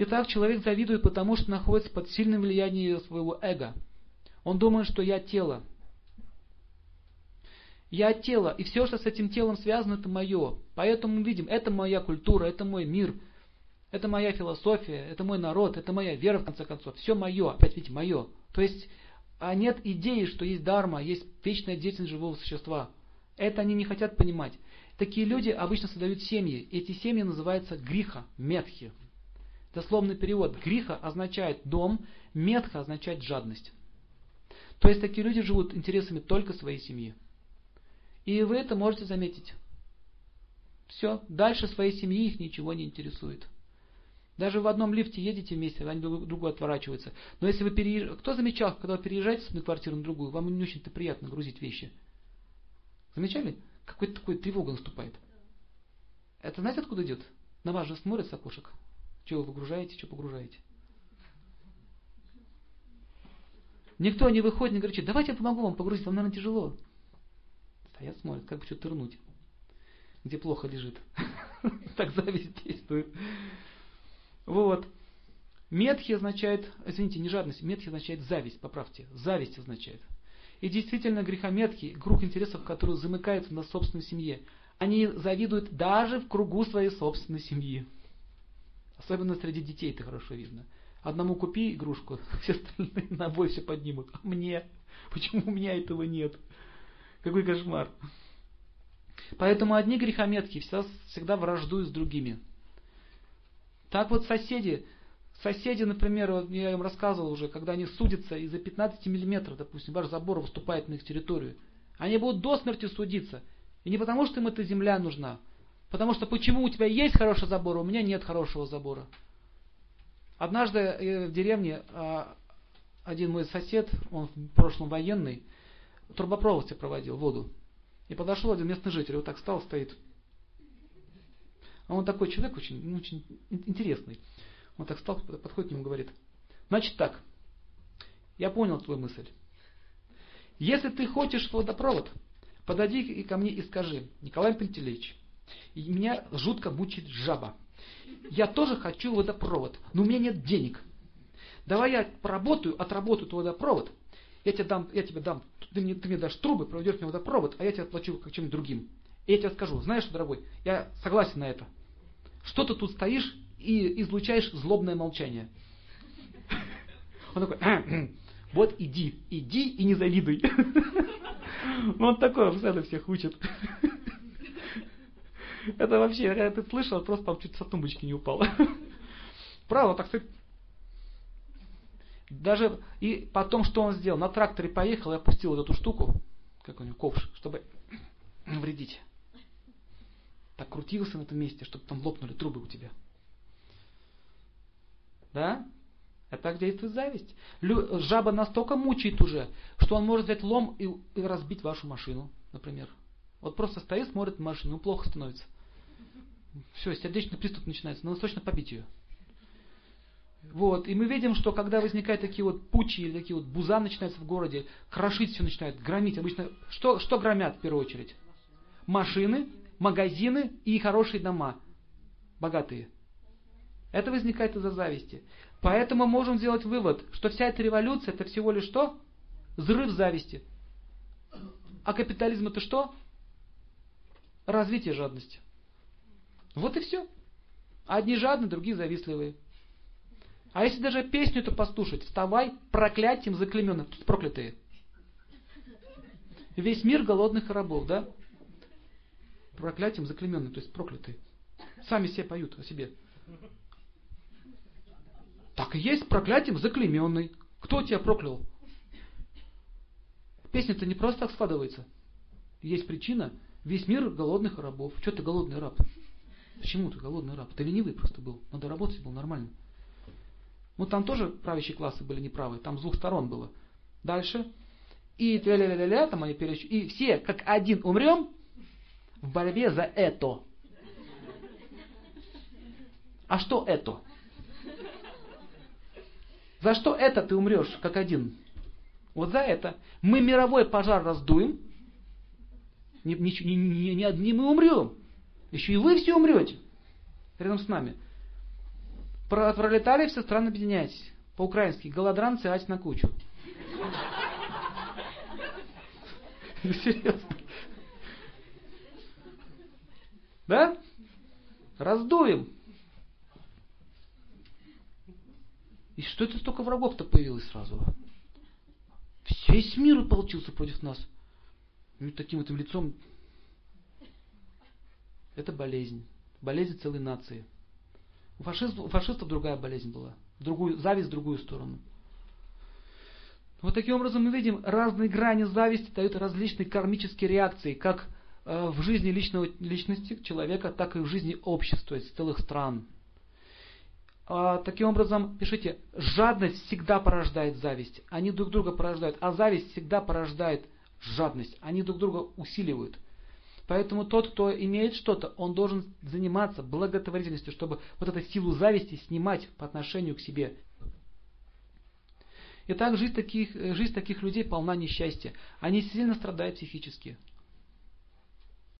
Итак, человек завидует, потому что находится под сильным влиянием своего эго. Он думает, что я тело. Я тело, и все, что с этим телом связано, это мое. Поэтому мы видим, это моя культура, это мой мир, это моя философия, это мой народ, это моя вера, в конце концов. Все мое, опять видите, мое. То есть, а нет идеи, что есть дарма, есть вечная деятельность живого существа. Это они не хотят понимать. Такие люди обычно создают семьи. Эти семьи называются гриха, метхи. Дословный перевод. Гриха означает дом, метха означает жадность. То есть такие люди живут интересами только своей семьи. И вы это можете заметить. Все, дальше своей семьи их ничего не интересует. Даже в одном лифте едете вместе, они друг другу отворачиваются. Но если вы переезжаете... Кто замечал, когда вы переезжаете с одной квартиры на другую, вам не очень-то приятно грузить вещи? Замечали? Какой-то такой тревога наступает. Это знаете, откуда идет? На вас же смотрят с окошек. Что вы выгружаете, что погружаете. Никто не выходит, не говорит, давайте я помогу вам погрузить, вам, наверное, тяжело. Стоят, смотрят, как бы что-то тырнуть. Где плохо лежит. Так зависть действует. Вот. Метхи означает, извините, не жадность, метхи означает зависть, поправьте. Зависть означает. И действительно грехометки, круг интересов, которые замыкаются на собственной семье, они завидуют даже в кругу своей собственной семьи. Особенно среди детей это хорошо видно. Одному купи игрушку, все остальные на бой все поднимут. А мне? Почему у меня этого нет? Какой кошмар. Поэтому одни грехометки всегда, всегда враждуют с другими. Так вот соседи, соседи, например, я им рассказывал уже, когда они судятся из-за 15 миллиметров, допустим, ваш забор выступает на их территорию, они будут до смерти судиться. И не потому, что им эта земля нужна, потому что почему у тебя есть хороший забор, а у меня нет хорошего забора. Однажды э, в деревне а, один мой сосед, он в прошлом военный, трубопровод проводил, воду. И подошел один местный житель, вот так стал, стоит. А он такой человек очень, ну, очень интересный. Он так стал, подходит к нему и говорит, значит так, я понял твою мысль. Если ты хочешь водопровод, подойди ко мне и скажи, Николай Пантелеич, меня жутко мучает жаба. Я тоже хочу водопровод, но у меня нет денег. Давай я поработаю, отработаю твой водопровод, я тебе дам, я тебе дам, ты мне, ты мне дашь трубы, проведешь мне водопровод, а я тебе отплачу как чем-нибудь другим. И я тебе скажу, знаешь что, дорогой, я согласен на это. Что ты тут стоишь и излучаешь злобное молчание? Он такой, вот иди, иди и не завидуй. Ну, он такой, постоянно всех учит. Это вообще, я ты слышал, просто там чуть со тумбочки не упал. Правда, так сказать. Даже и потом, что он сделал, на тракторе поехал и опустил вот эту штуку, как у него, ковш, чтобы вредить. Так крутился на этом месте, чтобы там лопнули трубы у тебя. Да? А так действует зависть. Лю, жаба настолько мучает уже, что он может взять лом и, и разбить вашу машину, например. Вот просто стоит, смотрит на машину, плохо становится. Все, сердечный приступ начинается, надо срочно побить ее. Вот, и мы видим, что когда возникают такие вот пучи или такие вот буза начинаются в городе, крошить все начинают, громить. Обычно что, что громят в первую очередь? Машины, магазины и хорошие дома. Богатые. Это возникает из-за зависти. Поэтому мы можем сделать вывод, что вся эта революция это всего лишь что? Взрыв зависти. А капитализм это что? Развитие жадности. Вот и все. Одни жадные, другие завистливые. А если даже песню эту послушать, вставай, проклятием заклеменных, тут проклятые. Весь мир голодных рабов, да? Проклятием заклеменные, то есть проклятые. Сами себе поют о себе. Так и есть проклятием заклеменный. Кто тебя проклял? Песня-то не просто так складывается. Есть причина. Весь мир голодных рабов. Что ты голодный раб? Почему ты голодный раб? Ты ленивый просто был. Надо работать был нормально. Ну там тоже правящие классы были неправы. Там с двух сторон было. Дальше. И ля ля ля ля там они переч... И все как один умрем в борьбе за это. А что это? За что это ты умрешь, как один? Вот за это. Мы мировой пожар раздуем. Не, не, не, не одни мы умрем. Еще и вы все умрете рядом с нами. Пролетали все страны объединяйтесь. По-украински. Голодранцы, ать на кучу. Серьезно. Да? Раздуем. И что это столько врагов-то появилось сразу? Весь мир получился против нас. Ну, таким вот лицом. Это болезнь. Болезнь целой нации. У фашистов, у фашистов другая болезнь была. Другую, зависть в другую сторону. Вот таким образом мы видим, разные грани зависти дают различные кармические реакции, как э, в жизни личного, личности человека, так и в жизни общества, из целых стран. А, таким образом, пишите, жадность всегда порождает зависть. Они друг друга порождают, а зависть всегда порождает жадность. Они друг друга усиливают. Поэтому тот, кто имеет что-то, он должен заниматься благотворительностью, чтобы вот эту силу зависти снимать по отношению к себе. Итак, жизнь таких, жизнь таких людей полна несчастья. Они сильно страдают психически.